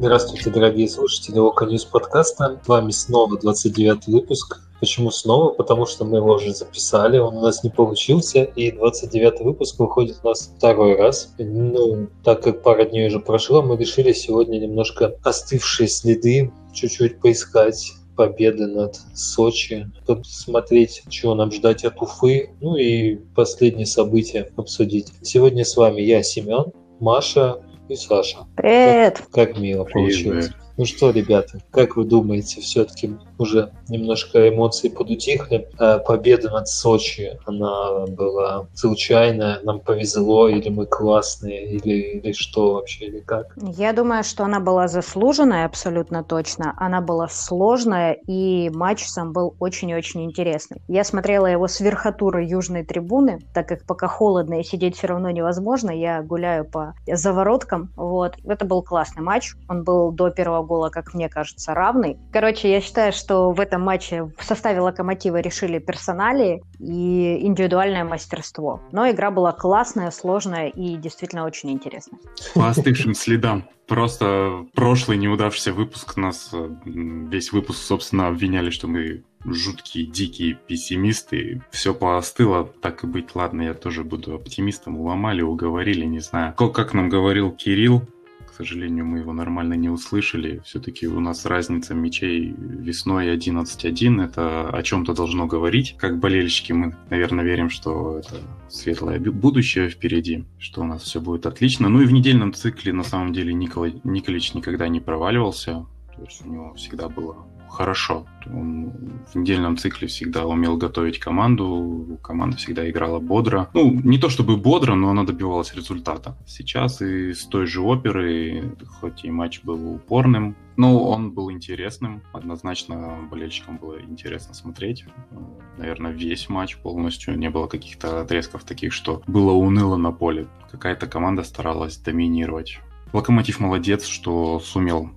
Здравствуйте, дорогие слушатели Локо News подкаста. С вами снова 29 выпуск. Почему снова? Потому что мы его уже записали, он у нас не получился, и 29 выпуск выходит у нас второй раз. Ну, так как пара дней уже прошло, мы решили сегодня немножко остывшие следы чуть-чуть поискать победы над Сочи, посмотреть, чего нам ждать от Уфы, ну и последние события обсудить. Сегодня с вами я, Семен, Маша, и Саша. Привет! Как, как мило получилось. Привет. Ну что, ребята, как вы думаете, все-таки уже немножко эмоции подутихли. А победа над Сочи, она была случайная, нам повезло, или мы классные, или, или что вообще, или как? Я думаю, что она была заслуженная абсолютно точно. Она была сложная, и матч сам был очень-очень интересный. Я смотрела его с верхотуры южной трибуны, так как пока холодно и сидеть все равно невозможно, я гуляю по завороткам. Вот. Это был классный матч. Он был до первого гола, как мне кажется, равный. Короче, я считаю, что что в этом матче в составе «Локомотива» решили персонали и индивидуальное мастерство. Но игра была классная, сложная и действительно очень интересная. По остывшим следам. Просто прошлый неудавшийся выпуск нас, весь выпуск, собственно, обвиняли, что мы жуткие, дикие пессимисты. Все поостыло, так и быть, ладно, я тоже буду оптимистом. Уломали, уговорили, не знаю. Как нам говорил Кирилл, сожалению, мы его нормально не услышали. Все-таки у нас разница мячей весной 11-1. Это о чем-то должно говорить. Как болельщики мы, наверное, верим, что это светлое будущее впереди, что у нас все будет отлично. Ну и в недельном цикле, на самом деле, Никола, Николич никогда не проваливался. То есть у него всегда было хорошо. Он в недельном цикле всегда умел готовить команду, команда всегда играла бодро. Ну, не то чтобы бодро, но она добивалась результата. Сейчас и с той же оперы, хоть и матч был упорным, но он был интересным. Однозначно болельщикам было интересно смотреть. Наверное, весь матч полностью. Не было каких-то отрезков таких, что было уныло на поле. Какая-то команда старалась доминировать. Локомотив молодец, что сумел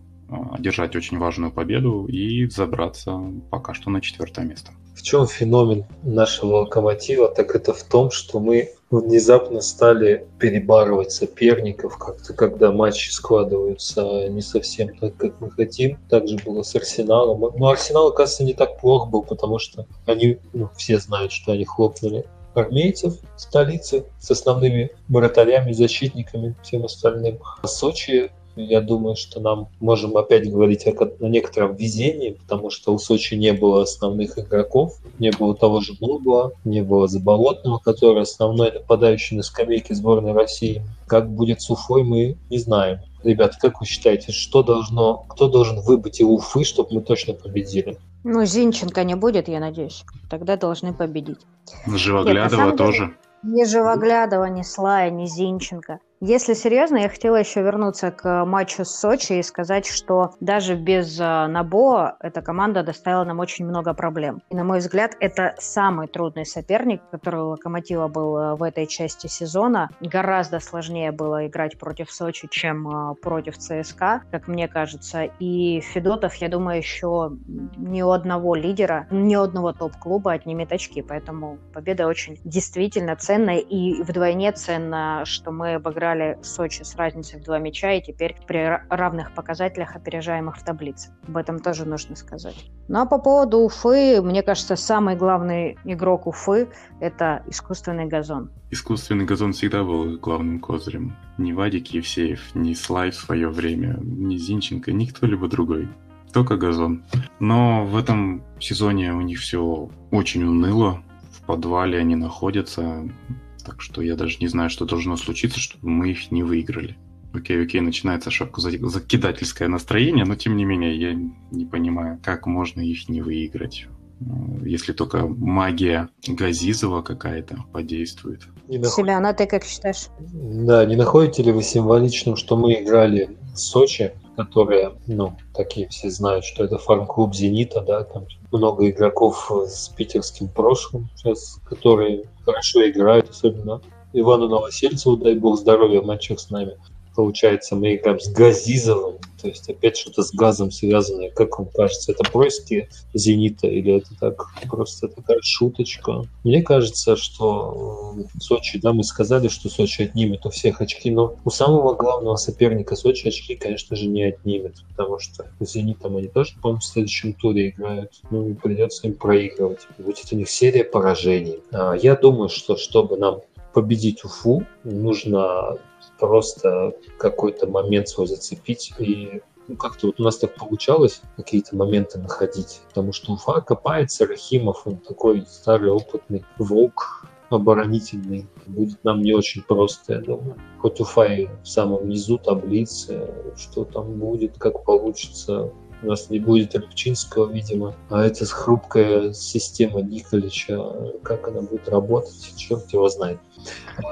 одержать очень важную победу и забраться пока что на четвертое место. В чем феномен нашего локомотива? Так это в том, что мы внезапно стали перебарывать соперников, как-то когда матчи складываются не совсем так, как мы хотим. Также было с Арсеналом. Но ну, Арсенал, оказывается, не так плохо был, потому что они, ну, все знают, что они хлопнули армейцев в столице с основными вратарями, защитниками, всем остальным. А Сочи я думаю, что нам можем опять говорить о, о некотором везении, потому что у Сочи не было основных игроков, не было того же Блугла, не было Заболотного, который основной нападающий на скамейке сборной России. Как будет с Уфой, мы не знаем. Ребята, как вы считаете, что должно, кто должен выбыть из Уфы, чтобы мы точно победили? Ну, Зинченко не будет, я надеюсь. Тогда должны победить. Живоглядова Нет, тоже. Деле, ни Живоглядова, ни Слая, ни Зинченко. Если серьезно, я хотела еще вернуться к матчу с Сочи и сказать, что даже без э, Набо эта команда доставила нам очень много проблем. И, на мой взгляд, это самый трудный соперник, который у Локомотива был э, в этой части сезона. Гораздо сложнее было играть против Сочи, чем э, против ЦСКА, как мне кажется. И Федотов, я думаю, еще ни у одного лидера, ни у одного топ-клуба отнимет очки. Поэтому победа очень действительно ценная и вдвойне ценна, что мы обыграли обыграли Сочи с разницей в два мяча и теперь при равных показателях опережаем их в таблице. Об этом тоже нужно сказать. Ну а по поводу Уфы, мне кажется, самый главный игрок Уфы – это искусственный газон. Искусственный газон всегда был главным козырем. Ни Вадик Евсеев, ни Слай в свое время, ни Зинченко, ни кто-либо другой только газон. Но в этом сезоне у них все очень уныло. В подвале они находятся. Так что я даже не знаю, что должно случиться, чтобы мы их не выиграли. Окей, окей, начинается шапку закидательское настроение, но тем не менее я не понимаю, как можно их не выиграть. Если только магия Газизова какая-то подействует. Семен, а ты как считаешь? Да, не находите ли вы символичным, что мы играли в Сочи, которые, ну, такие все знают, что это фарм-клуб «Зенита», да, там много игроков с питерским прошлым сейчас, которые хорошо играют, особенно Ивану Новосельцеву, дай бог здоровья в матчах с нами. Получается, мы играем с Газизовым, То есть опять что-то с газом связанное, как вам кажется, это происки «Зенита» или это так просто такая шуточка? Мне кажется, что Сочи, да, мы сказали, что Сочи отнимет у всех очки, но у самого главного соперника Сочи очки, конечно же, не отнимет, потому что с «Зенитом» они тоже, по-моему, в следующем туре играют, ну и придется им проигрывать. Будет у них серия поражений. А, я думаю, что чтобы нам победить Уфу, нужно просто какой-то момент свой зацепить и ну, как-то вот у нас так получалось какие-то моменты находить, потому что Уфа копается, Рахимов, он такой старый опытный волк, оборонительный. Будет нам не очень просто, я думаю. Хоть Уфа и в самом низу таблицы, что там будет, как получится, у нас не будет Рыбчинского, видимо. А эта хрупкая система Николича, как она будет работать, черт его знает.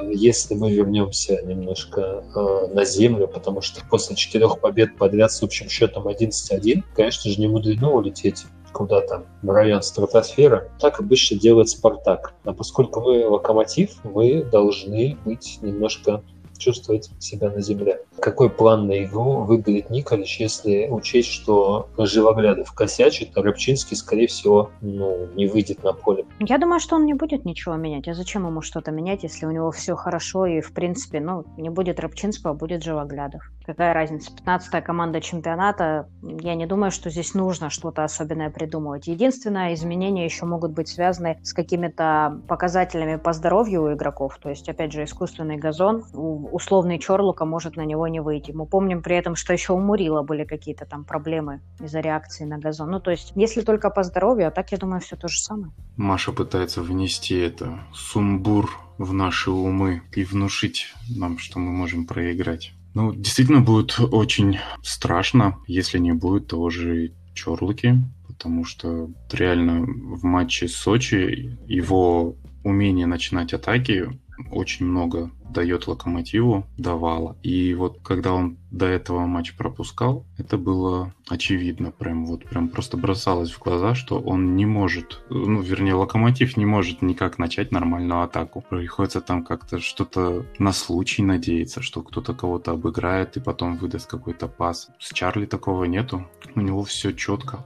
Если мы вернемся немножко э, на землю, потому что после четырех побед подряд с общим счетом 11-1, конечно же, не мудрено улететь куда-то в район стратосферы. Так обычно делает Спартак. А поскольку мы локомотив, мы должны быть немножко чувствовать себя на земле. Какой план на игру выберет Николич, если учесть, что Живоглядов косячит, а Рыбчинский, скорее всего, ну, не выйдет на поле? Я думаю, что он не будет ничего менять. А зачем ему что-то менять, если у него все хорошо и, в принципе, ну, не будет Рыбчинского, а будет Живоглядов. Какая разница? 15-я команда чемпионата, я не думаю, что здесь нужно что-то особенное придумывать. Единственное, изменения еще могут быть связаны с какими-то показателями по здоровью у игроков. То есть, опять же, искусственный газон, условный Чорлука может на него не выйти. Мы помним при этом, что еще у Мурила были какие-то там проблемы из-за реакции на газон. Ну, то есть, если только по здоровью, а так, я думаю, все то же самое. Маша пытается внести это сумбур в наши умы и внушить нам, что мы можем проиграть. Ну, действительно будет очень страшно, если не будет того же Чорлуки, потому что реально в матче Сочи его умение начинать атаки очень много дает Локомотиву, давала. И вот когда он до этого матч пропускал, это было очевидно, прям вот прям просто бросалось в глаза, что он не может, ну, вернее, Локомотив не может никак начать нормальную атаку. Приходится там как-то что-то на случай надеяться, что кто-то кого-то обыграет и потом выдаст какой-то пас. С Чарли такого нету, у него все четко.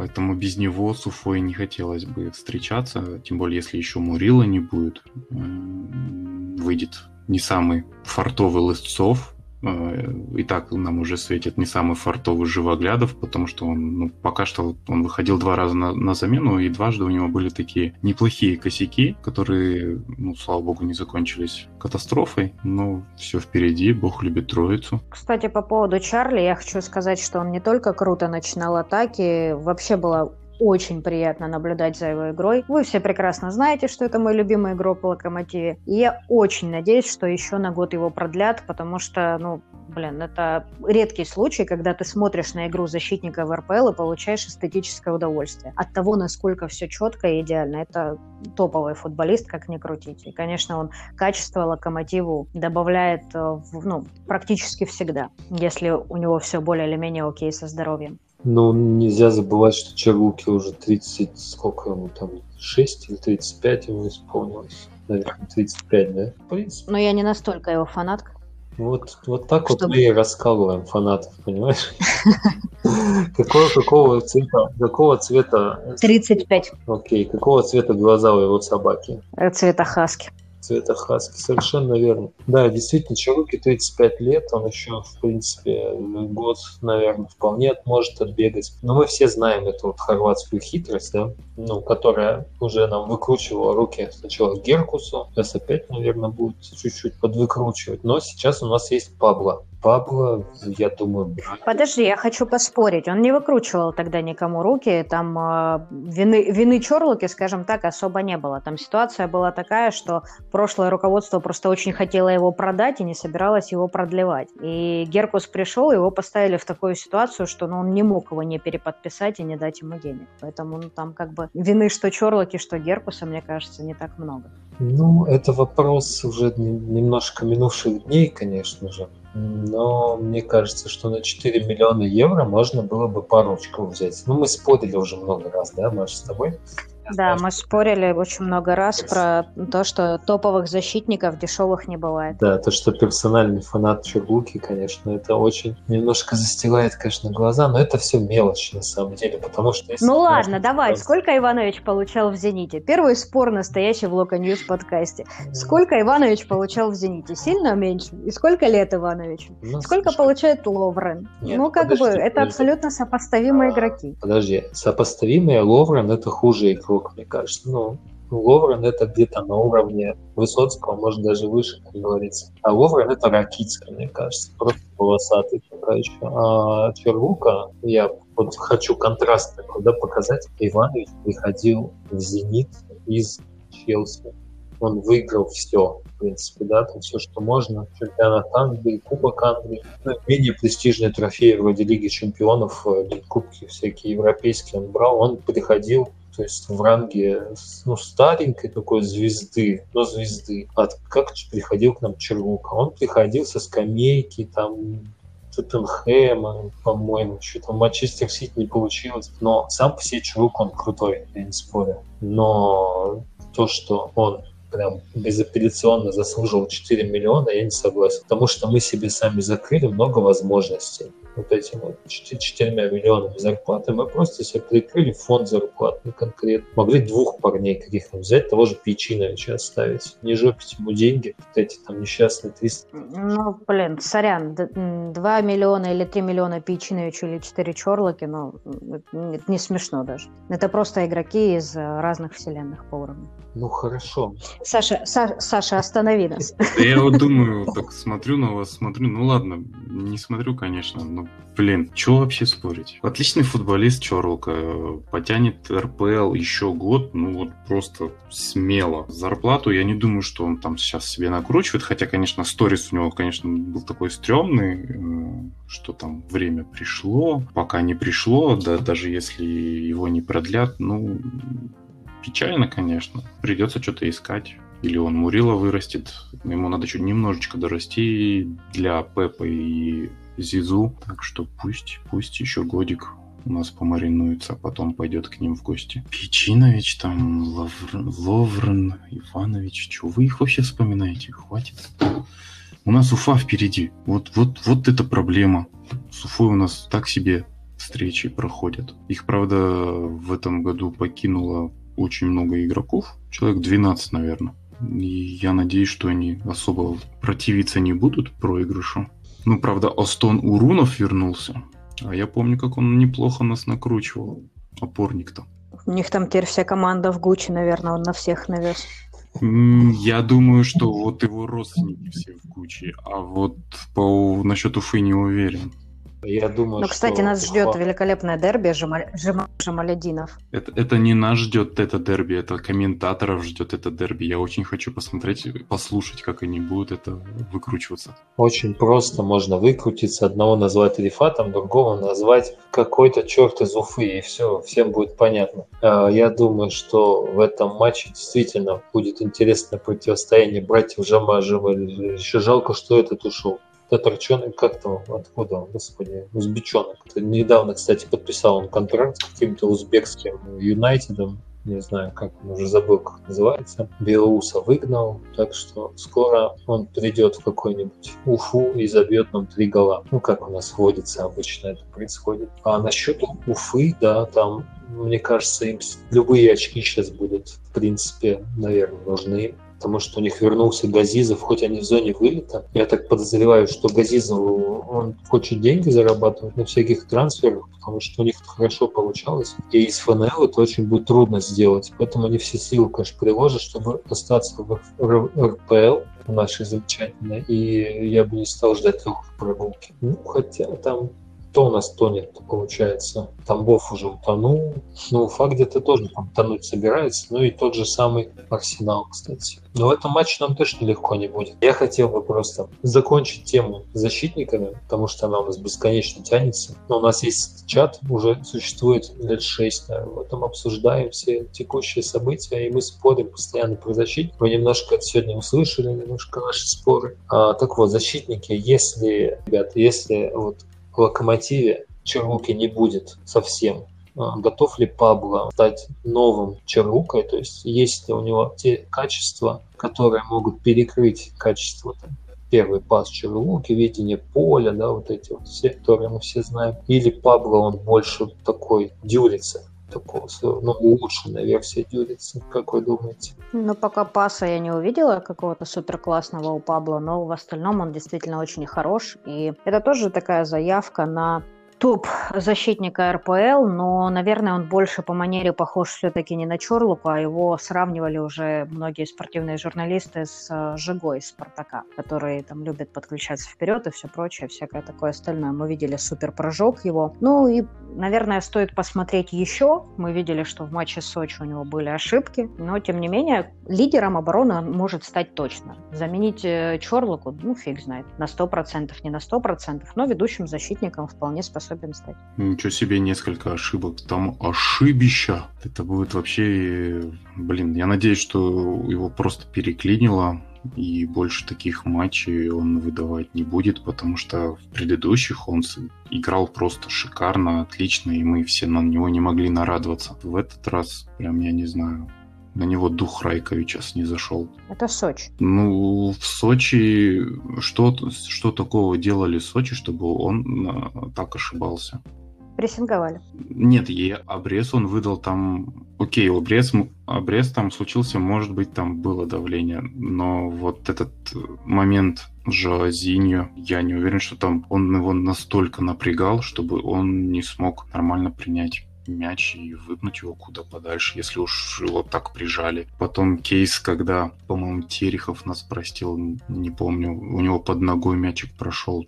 Поэтому без него с Уфой не хотелось бы встречаться, тем более если еще Мурила не будет. Выйдет не самый фартовый Лысцов, и так нам уже светит не самый фартовый Живоглядов, потому что он ну, пока что он выходил два раза на, на замену, и дважды у него были такие неплохие косяки, которые, ну, слава богу, не закончились катастрофой, но все впереди, бог любит троицу. Кстати, по поводу Чарли, я хочу сказать, что он не только круто начинал атаки, вообще было очень приятно наблюдать за его игрой. Вы все прекрасно знаете, что это мой любимый игрок по Локомотиве. И я очень надеюсь, что еще на год его продлят, потому что, ну, блин, это редкий случай, когда ты смотришь на игру защитника в РПЛ и получаешь эстетическое удовольствие. От того, насколько все четко и идеально. Это топовый футболист, как ни крутить. И, конечно, он качество Локомотиву добавляет э, ну, практически всегда, если у него все более или менее окей со здоровьем. Ну, нельзя забывать, что Чаруки уже 30, сколько ему там, 6 или 35 ему исполнилось. Наверное, 35, да? В принципе. Но я не настолько его фанатка. Вот, вот так Чтобы... вот мы и раскалываем фанатов, понимаешь? Какого, какого цвета? Какого цвета? 35. Окей, какого цвета глаза у его собаки? Цвета хаски цвета хаски. Совершенно верно. Да, действительно, Чаруки 35 лет, он еще, в принципе, год, наверное, вполне может отбегать. Но мы все знаем эту вот хорватскую хитрость, да, ну, которая уже нам выкручивала руки сначала Геркусу, сейчас опять, наверное, будет чуть-чуть подвыкручивать. Но сейчас у нас есть Пабло. Пабло, я думаю... Подожди, я хочу поспорить. Он не выкручивал тогда никому руки. Там э, вины, вины Чорлуки, скажем так, особо не было. Там ситуация была такая, что прошлое руководство просто очень хотело его продать и не собиралось его продлевать. И Геркус пришел, его поставили в такую ситуацию, что ну, он не мог его не переподписать и не дать ему денег. Поэтому ну, там как бы вины что Чорлоки, что Геркуса, мне кажется, не так много. Ну, это вопрос уже немножко минувших дней, конечно же. Но мне кажется, что на 4 миллиона евро можно было бы парочку взять. Ну, мы спорили уже много раз, да, Маша, с тобой. Да, мы спорили очень много раз про то, что топовых защитников дешевых не бывает. Да, то, что персональный фанат Чугуки, конечно, это очень немножко застилает, конечно, глаза, но это все мелочь на самом деле, потому что... Ну ладно, давай, сколько Иванович получал в «Зените»? Первый спор настоящий в Локо News подкасте. Сколько Иванович получал в «Зените»? Сильно меньше? И сколько лет Ивановичу? Ну, сколько слушай, получает Ловрен? Нет, ну, как подожди, бы, это подожди. абсолютно сопоставимые а, игроки. Подожди, сопоставимые Ловрен это хуже игрок, мне кажется. Ну, Ловрен это где-то на уровне Высоцкого, может даже выше, как говорится. А Ловрен это Ракицкий, мне кажется, просто волосатый пока еще. А Черлука, я вот хочу контраст такой, да, показать. Иванович приходил в «Зенит» из Челси. Он выиграл все, в принципе, да, там все, что можно. Чемпионат Англии, Кубок Англии. Ну, менее престижные трофеи вроде Лиги Чемпионов, э, Кубки всякие европейские он брал. Он приходил то есть в ранге ну, старенькой такой звезды, но звезды. А как приходил к нам Черлука? Он приходил со скамейки, там Тоттенхэма, по-моему, что-то Манчестер Сити не получилось. Но сам по себе Черлук, он крутой, я не спорю. Но то, что он прям безапелляционно заслужил 4 миллиона, я не согласен. Потому что мы себе сами закрыли много возможностей вот этим вот 4 миллионами зарплаты, мы просто себе прикрыли фонд зарплатный конкретно. Могли двух парней каких-то взять, того же Печиновича оставить. Не жопить ему деньги, вот эти там несчастные 300. Ну, блин, сорян, 2 миллиона или 3 миллиона Печиновичу или 4 Чорлоки, ну, это не смешно даже. Это просто игроки из разных вселенных по уровню. Ну, хорошо. Саша, Са, Саша, останови нас. Я вот думаю, так смотрю на вас, смотрю, ну ладно, не смотрю, конечно, но, блин, что вообще спорить? Отличный футболист Чорлка, потянет РПЛ еще год, ну вот просто смело. Зарплату я не думаю, что он там сейчас себе накручивает, хотя, конечно, сторис у него, конечно, был такой стрёмный, э, что там время пришло, пока не пришло, да, даже если его не продлят, ну, Печально, конечно. Придется что-то искать. Или он Мурила вырастет. Ему надо чуть немножечко дорасти для Пепа и Зизу. Так что пусть, пусть еще годик у нас помаринуется, а потом пойдет к ним в гости. Печинович там, Лавр... Ловрен, Иванович. Что вы их вообще вспоминаете? Хватит. У нас Уфа впереди. Вот, вот, вот это проблема. С Уфой у нас так себе встречи проходят. Их, правда, в этом году покинула очень много игроков, человек 12, наверное. И я надеюсь, что они особо противиться не будут проигрышу. Ну, правда, Остон Урунов вернулся. А я помню, как он неплохо нас накручивал. Опорник-то. У них там теперь вся команда в Гуччи, наверное, он на всех навез. Я думаю, что вот его родственники все в Гуччи, а вот по насчет Уфы не уверен. Я думаю, Ну, кстати, что нас ждет великолепное дерби Жамаль... Жам... Жамалядинов. Это, это не нас ждет это дерби, это комментаторов ждет это дерби. Я очень хочу посмотреть, послушать, как они будут это выкручиваться. Очень просто можно выкрутиться. Одного назвать Рифатом, другого назвать какой-то черт из Уфы, и все, всем будет понятно. А, я думаю, что в этом матче действительно будет интересное противостояние братьев Жама Жамаль. Еще жалко, что этот ушел. Татарчонок, как там, откуда он, господи, узбечонок. Недавно, кстати, подписал он контракт с каким-то узбекским Юнайтедом, не знаю, как он уже забыл, как называется. Белоуса выгнал, так что скоро он придет в какой-нибудь Уфу и забьет нам три гола. Ну, как у нас водится обычно это происходит. А насчет Уфы, да, там, мне кажется, им любые очки сейчас будут, в принципе, наверное, нужны потому что у них вернулся Газизов, хоть они в зоне вылета. Я так подозреваю, что Газизов, он хочет деньги зарабатывать на всяких трансферах, потому что у них хорошо получалось. И из ФНЛ это очень будет трудно сделать. Поэтому они все силы, конечно, приложат, чтобы остаться в РПЛ, нашей замечательной. И я бы не стал ждать легкой прогулки. Ну, хотя там кто у нас тонет, получается? Тамбов уже утонул. Ну, Уфа где-то тоже там тонуть собирается. Ну и тот же самый Арсенал, кстати. Но в этом матче нам точно легко не будет. Я хотел бы просто закончить тему защитниками, потому что она у нас бесконечно тянется. Но у нас есть чат, уже существует лет шесть, наверное. В этом обсуждаем все текущие события, и мы спорим постоянно про защитников. Вы немножко это сегодня услышали, немножко наши споры. А, так вот, защитники, если, ребята, если вот в локомотиве Черлуки не будет совсем, а, готов ли Пабло стать новым Чарукой, то есть есть ли у него те качества, которые могут перекрыть качество там, первый пас Чарлуки, видение поля, да, вот эти вот все, которые мы все знаем. Или Пабло, он больше такой дюрица, такого, ну, улучшенная версия Дюрица. Как вы думаете? Ну, пока паса я не увидела какого-то супер классного у Пабло, но в остальном он действительно очень хорош. И это тоже такая заявка на топ защитника РПЛ, но, наверное, он больше по манере похож все-таки не на Чорлука, а его сравнивали уже многие спортивные журналисты с э, Жигой из Спартака, который там любит подключаться вперед и все прочее, всякое такое остальное. Мы видели супер прыжок его. Ну и, наверное, стоит посмотреть еще. Мы видели, что в матче Сочи у него были ошибки, но, тем не менее, лидером обороны он может стать точно. Заменить э, Чорлуку, ну, фиг знает, на 100%, не на 100%, но ведущим защитником вполне способен способен стать. Ничего себе, несколько ошибок. Там ошибища. Это будет вообще... Блин, я надеюсь, что его просто переклинило, и больше таких матчей он выдавать не будет, потому что в предыдущих он играл просто шикарно, отлично, и мы все на него не могли нарадоваться. В этот раз, прям, я не знаю, на него дух Райковича не зашел. Это Сочи. Ну, в Сочи что, что такого делали в Сочи, чтобы он а, так ошибался? Прессинговали. Нет, и обрез он выдал там... Окей, обрез, обрез там случился, может быть, там было давление, но вот этот момент Жозиньо, я не уверен, что там он его настолько напрягал, чтобы он не смог нормально принять мяч и выпнуть его куда подальше, если уж его так прижали. Потом кейс, когда, по-моему, Терехов нас простил, не помню, у него под ногой мячик прошел.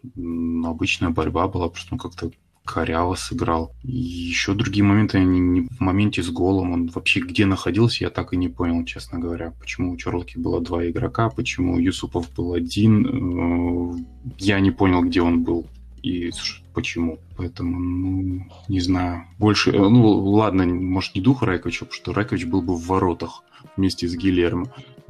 Обычная борьба была, просто он как-то коряво сыграл. И еще другие моменты, они не, в моменте с голом, он вообще где находился, я так и не понял, честно говоря. Почему у Черлоки было два игрока, почему у Юсупов был один. Э, я не понял, где он был и почему. Поэтому, ну, не знаю. Больше, э, ну, ладно, может, не дух Райковича, потому что Райкович был бы в воротах вместе с Гильермо.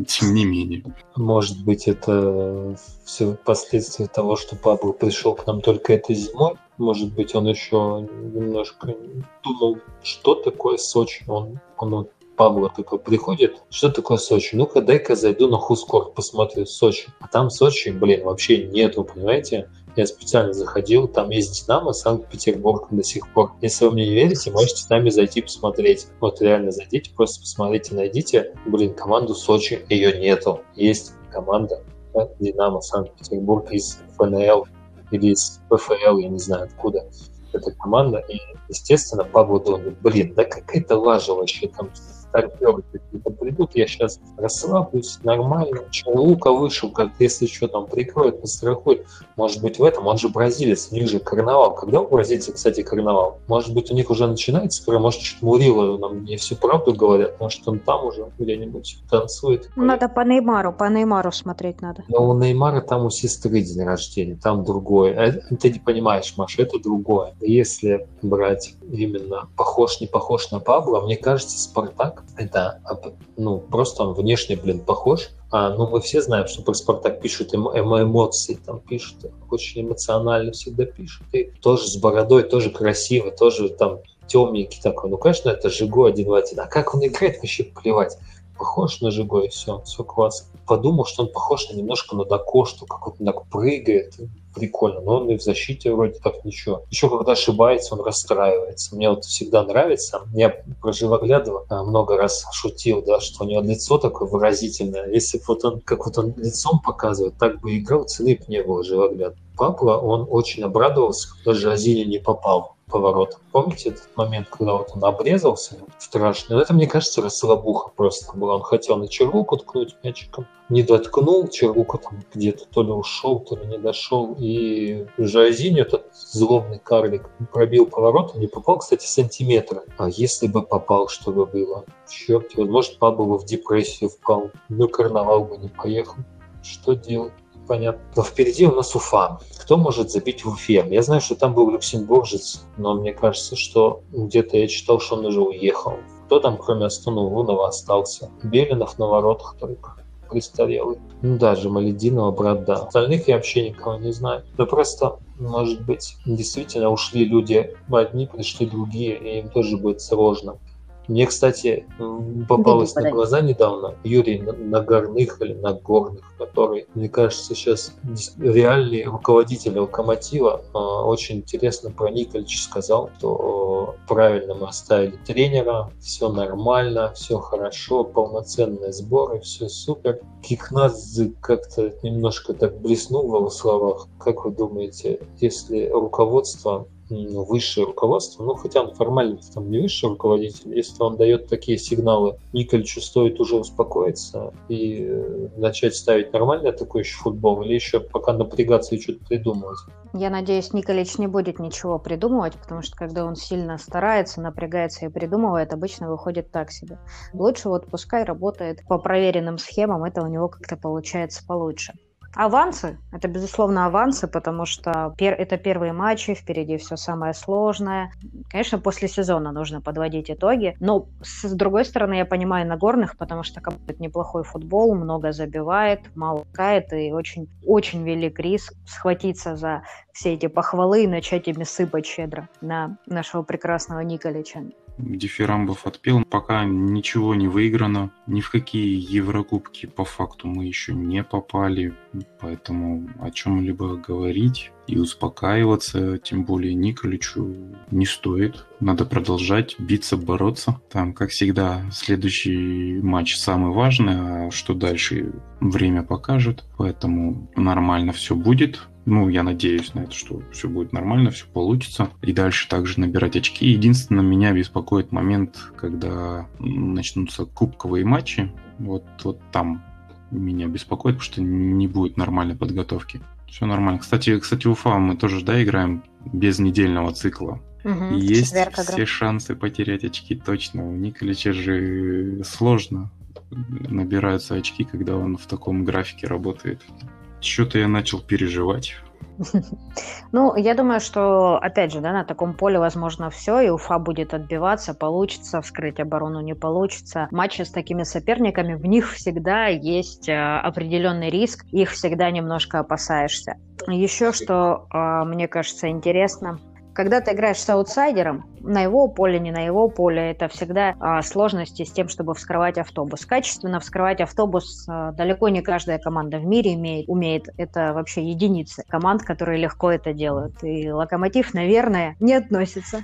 Тем не менее. Может быть, это все последствия того, что Пабло пришел к нам только этой зимой. Может быть, он еще немножко думал, что такое Сочи. Он, он Пабло такой приходит, что такое Сочи? Ну-ка, дай-ка зайду на Хускор, посмотрю Сочи. А там Сочи, блин, вообще нету, понимаете? Я специально заходил, там есть Динамо, Санкт-Петербург до сих пор. Если вы мне не верите, можете с нами зайти посмотреть. Вот реально зайдите, просто посмотрите, найдите, блин, команду Сочи, ее нету. Есть команда да, Динамо Санкт-Петербург из ФНЛ или из ПФЛ, я не знаю откуда эта команда. И, естественно, думает, блин, да какая-то лажа вообще там старперы какие-то придут, я сейчас расслаблюсь, нормально. Лука вышел, как если что там прикроет, пострахует. Может быть в этом, он же бразилец, у них же карнавал. Когда у бразильцев, кстати, карнавал? Может быть у них уже начинается, скоро, может чуть Мурила нам не всю правду говорят, может он там уже где-нибудь танцует. Надо по Неймару, по Неймару смотреть надо. Но у Неймара там у сестры день рождения, там другое. Э, ты не понимаешь, Маша, это другое. Если брать именно похож, не похож на Пабло, мне кажется, Спартак это, ну, просто он внешне, блин, похож. А, ну, мы все знаем, что про Спартак пишут эмо эмоции, там пишут, очень эмоционально всегда пишут. И тоже с бородой, тоже красиво, тоже там темненький такой. Ну, конечно, это Жигу один в один. А как он играет, вообще плевать. Похож на и все, все классно. Подумал, что он похож на немножко на Дакошту, как он так прыгает, прикольно, но он и в защите вроде как ничего. Еще когда ошибается, он расстраивается. Мне вот всегда нравится. Я про Живоглядова а, много раз шутил, да, что у него лицо такое выразительное. Если бы вот он, как вот он лицом показывает, так бы играл, цены бы не было Живогляд. Папа, он очень обрадовался, когда Жазини не попал поворот. Помните этот момент, когда вот он обрезался страшно? Это, мне кажется, расслабуха просто была. Он хотел на Чаруку ткнуть мячиком, не доткнул, Чарука там где-то то ли ушел, то ли не дошел. И Жазинь, этот злобный карлик, пробил поворот, не попал, кстати, сантиметра. А если бы попал, что бы было? Черт, может, папа бы в депрессию впал, ну, карнавал бы не поехал. Что делать? Понятно. Но впереди у нас Уфа. Кто может забить в Уфе? Я знаю, что там был люксембуржец, но мне кажется, что где-то я читал, что он уже уехал. Кто там, кроме Астона Лунова, остался? Белинов на воротах только. престарелый. Ну, даже Малединова брат, да. Остальных я вообще никого не знаю. Да просто, может быть, действительно ушли люди одни, пришли другие, и им тоже будет сложно. Мне, кстати, попалось на глаза недавно Юрий Нагорных или Нагорных, который, мне кажется, сейчас реальный руководитель Локомотива. А, очень интересно про Николич сказал, что правильно мы оставили тренера, все нормально, все хорошо, полноценные сборы, все супер. Кикнадзе как-то немножко так блеснул в словах. Как вы думаете, если руководство высшее руководство, ну хотя он формально там не высший руководитель, если он дает такие сигналы, Никольчу стоит уже успокоиться и э, начать ставить нормальный атакующий футбол или еще пока напрягаться и что-то придумывать? Я надеюсь, Николич не будет ничего придумывать, потому что когда он сильно старается, напрягается и придумывает, обычно выходит так себе. Лучше вот пускай работает по проверенным схемам, это у него как-то получается получше. Авансы – это, безусловно, авансы, потому что пер- это первые матчи, впереди все самое сложное. Конечно, после сезона нужно подводить итоги, но с другой стороны, я понимаю Нагорных, потому что команда неплохой футбол, много забивает, мало кает, и очень, очень велик риск схватиться за все эти похвалы и начать ими сыпать щедро на нашего прекрасного Николича дифирамбов отпел. Пока ничего не выиграно, ни в какие Еврокубки по факту мы еще не попали, поэтому о чем-либо говорить и успокаиваться, тем более Николичу не стоит. Надо продолжать биться, бороться. Там, как всегда, следующий матч самый важный, а что дальше время покажет. Поэтому нормально все будет. Ну, я надеюсь на это, что все будет нормально, все получится. И дальше также набирать очки. Единственное, меня беспокоит момент, когда начнутся кубковые матчи. Вот, вот там меня беспокоит, потому что не будет нормальной подготовки. Все нормально. Кстати, кстати, Уфа мы тоже, да, играем без недельного цикла. Угу, Есть все шансы потерять очки точно. У Николича же сложно набираются очки, когда он в таком графике работает. Что-то я начал переживать. Ну, я думаю, что, опять же, да, на таком поле возможно все, и Уфа будет отбиваться, получится, вскрыть оборону не получится. Матчи с такими соперниками, в них всегда есть э, определенный риск, их всегда немножко опасаешься. Еще что, э, мне кажется, интересно, когда ты играешь с аутсайдером, на его поле, не на его поле, это всегда а, сложности с тем, чтобы вскрывать автобус. Качественно вскрывать автобус а, далеко не каждая команда в мире имеет, умеет. Это вообще единицы команд, которые легко это делают. И Локомотив, наверное, не относится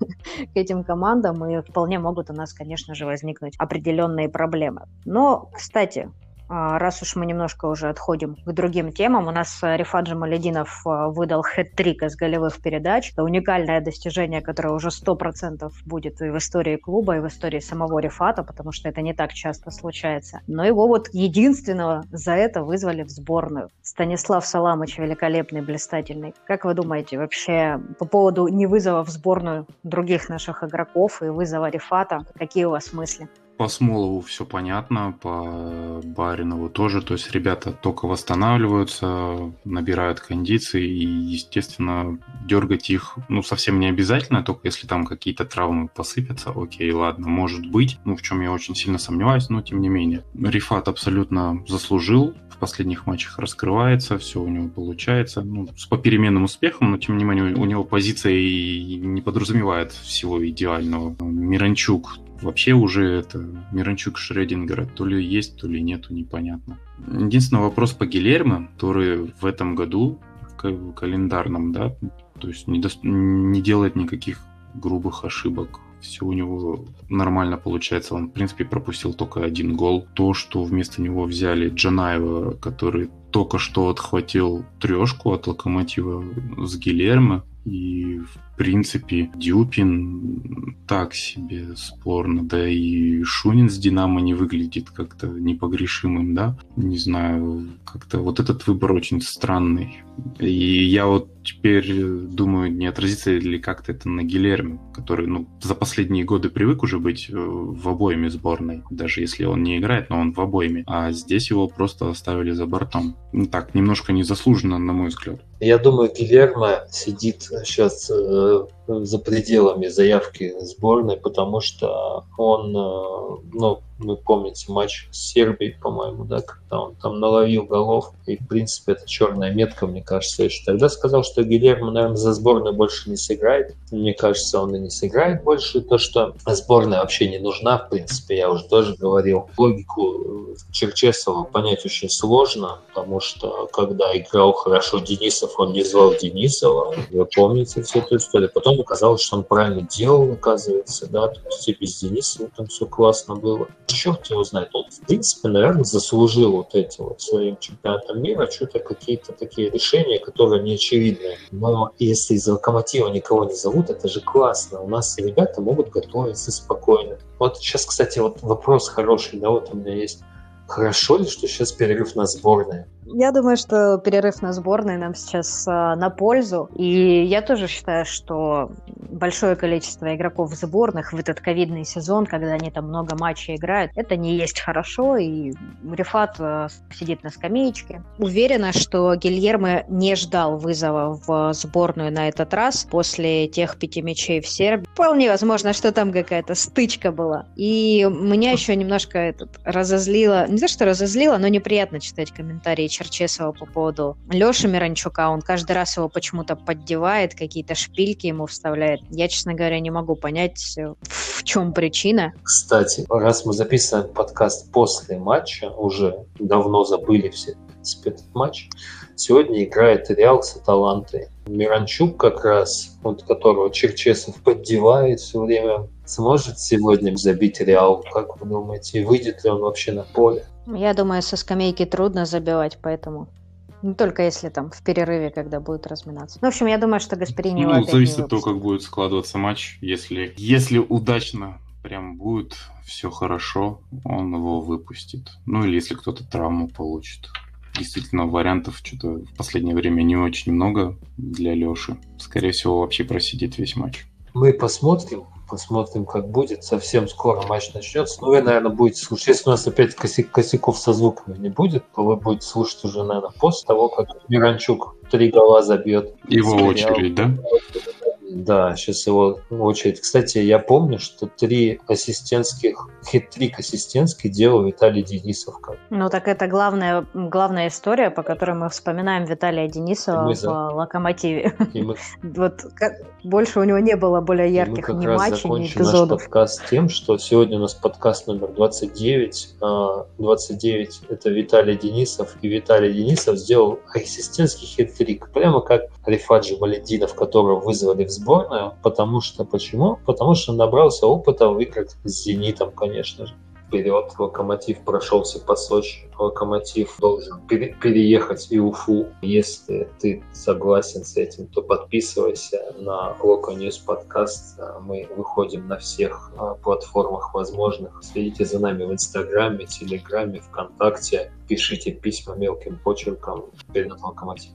к этим командам, и вполне могут у нас, конечно же, возникнуть определенные проблемы. Но, кстати, раз уж мы немножко уже отходим к другим темам, у нас э, Рифат Джамалединов э, выдал хэт-трик из голевых передач. Это уникальное достижение, которое уже 100% будет и в истории клуба, и в истории самого Рифата, потому что это не так часто случается. Но его вот единственного за это вызвали в сборную. Станислав Саламыч великолепный, блистательный. Как вы думаете вообще по поводу не вызова в сборную других наших игроков и вызова Рифата? Какие у вас мысли? По Смолову все понятно, по Баринову тоже. То есть ребята только восстанавливаются, набирают кондиции и, естественно, дергать их, ну, совсем не обязательно, только если там какие-то травмы посыпятся, окей, ладно, может быть, ну, в чем я очень сильно сомневаюсь, но тем не менее. Рифат абсолютно заслужил, в последних матчах раскрывается, все у него получается, ну, с попеременным успехом, но тем не менее у него позиция и не подразумевает всего идеального. Миранчук вообще уже это Миранчук Шредингера то ли есть, то ли нету, непонятно. Единственный вопрос по Гилермо, который в этом году, в календарном, да, то есть не, до... не делает никаких грубых ошибок. Все у него нормально получается. Он, в принципе, пропустил только один гол. То, что вместо него взяли Джанаева, который только что отхватил трешку от Локомотива с Гилермо, и, в принципе, Дюпин так себе спорно, да и Шунин с Динамо не выглядит как-то непогрешимым, да? Не знаю, как-то вот этот выбор очень странный. И я вот теперь думаю, не отразится ли как-то это на Гилерме, который, ну, за последние годы привык уже быть э, в обоими сборной, даже если он не играет, но он в обоими. А здесь его просто оставили за бортом. Так, немножко незаслуженно, на мой взгляд. Я думаю, Гильермо сидит сейчас э, за пределами заявки сборной, потому что он, ну, вы помните матч с Сербией, по-моему, да, когда он там наловил голов, и, в принципе, это черная метка, мне кажется. Еще тогда сказал, что Гильермо, наверное, за сборную больше не сыграет. Мне кажется, он и не сыграет больше. То, что сборная вообще не нужна, в принципе, я уже тоже говорил. Логику Черчесова понять очень сложно, потому что, когда играл хорошо Денисов, он не звал Денисова. Вы помните всю эту историю. Потом оказалось, что он правильно делал, оказывается, да, то есть и без Денисова там все классно было черт его знает. Он, в принципе, наверное, заслужил вот эти вот своим чемпионатом мира что-то какие-то такие решения, которые не очевидны. Но если из Локомотива никого не зовут, это же классно. У нас ребята могут готовиться спокойно. Вот сейчас, кстати, вот вопрос хороший, да, вот у меня есть. Хорошо ли, что сейчас перерыв на сборные? Я думаю, что перерыв на сборной нам сейчас а, на пользу. И я тоже считаю, что большое количество игроков в сборных в этот ковидный сезон, когда они там много матчей играют, это не есть хорошо. И Рифат а, сидит на скамеечке. Уверена, что Гильермо не ждал вызова в сборную на этот раз после тех пяти мячей в Сербии. Вполне возможно, что там какая-то стычка была. И меня еще немножко этот разозлило, не знаю, что разозлило, но неприятно читать комментарии Черчесова по поводу Леши Миранчука. Он каждый раз его почему-то поддевает, какие-то шпильки ему вставляет. Я, честно говоря, не могу понять, в чем причина. Кстати, раз мы записываем подкаст после матча, уже давно забыли все, этот матч, сегодня играет Реал с Аталантой. Миранчук как раз, вот которого Черчесов поддевает все время, сможет сегодня забить Реал? Как вы думаете, выйдет ли он вообще на поле? Я думаю, со скамейки трудно забивать, поэтому не только если там в перерыве, когда будет разминаться. Ну, в общем, я думаю, что Гасперини Ну, зависит от того, как будет складываться матч. Если, если удачно прям будет все хорошо, он его выпустит. Ну, или если кто-то травму получит. Действительно, вариантов что-то в последнее время не очень много для Леши. Скорее всего, вообще просидит весь матч. Мы посмотрим посмотрим, как будет. Совсем скоро матч начнется. Ну, вы, наверное, будете слушать. Если у нас опять косяк, косяков со звуком не будет, то вы будете слушать уже, наверное, после того, как Миранчук три гола забьет. Его очередь, да? Да, сейчас его очередь. Кстати, я помню, что три ассистентских, хит-трик ассистентский делал Виталий Денисов. Ну так это главная, главная история, по которой мы вспоминаем Виталия Денисова мы, в да. «Локомотиве». Мы... Вот как, больше у него не было более ярких ни матчей, ни эпизодов. наш подкаст тем, что сегодня у нас подкаст номер 29. 29 а, это Виталий Денисов. И Виталий Денисов сделал ассистентский хит-трик. Прямо как Рифаджи Валентинов, которого вызвали в сборную, потому что почему? Потому что набрался опыта в играх с «Зенитом», конечно же вперед. Локомотив прошелся по Сочи. Локомотив должен пере- переехать и Уфу. Если ты согласен с этим, то подписывайся на Локо News подкаст. Мы выходим на всех а, платформах возможных. Следите за нами в Инстаграме, Телеграме, ВКонтакте. Пишите письма мелким почерком перед Локомотив.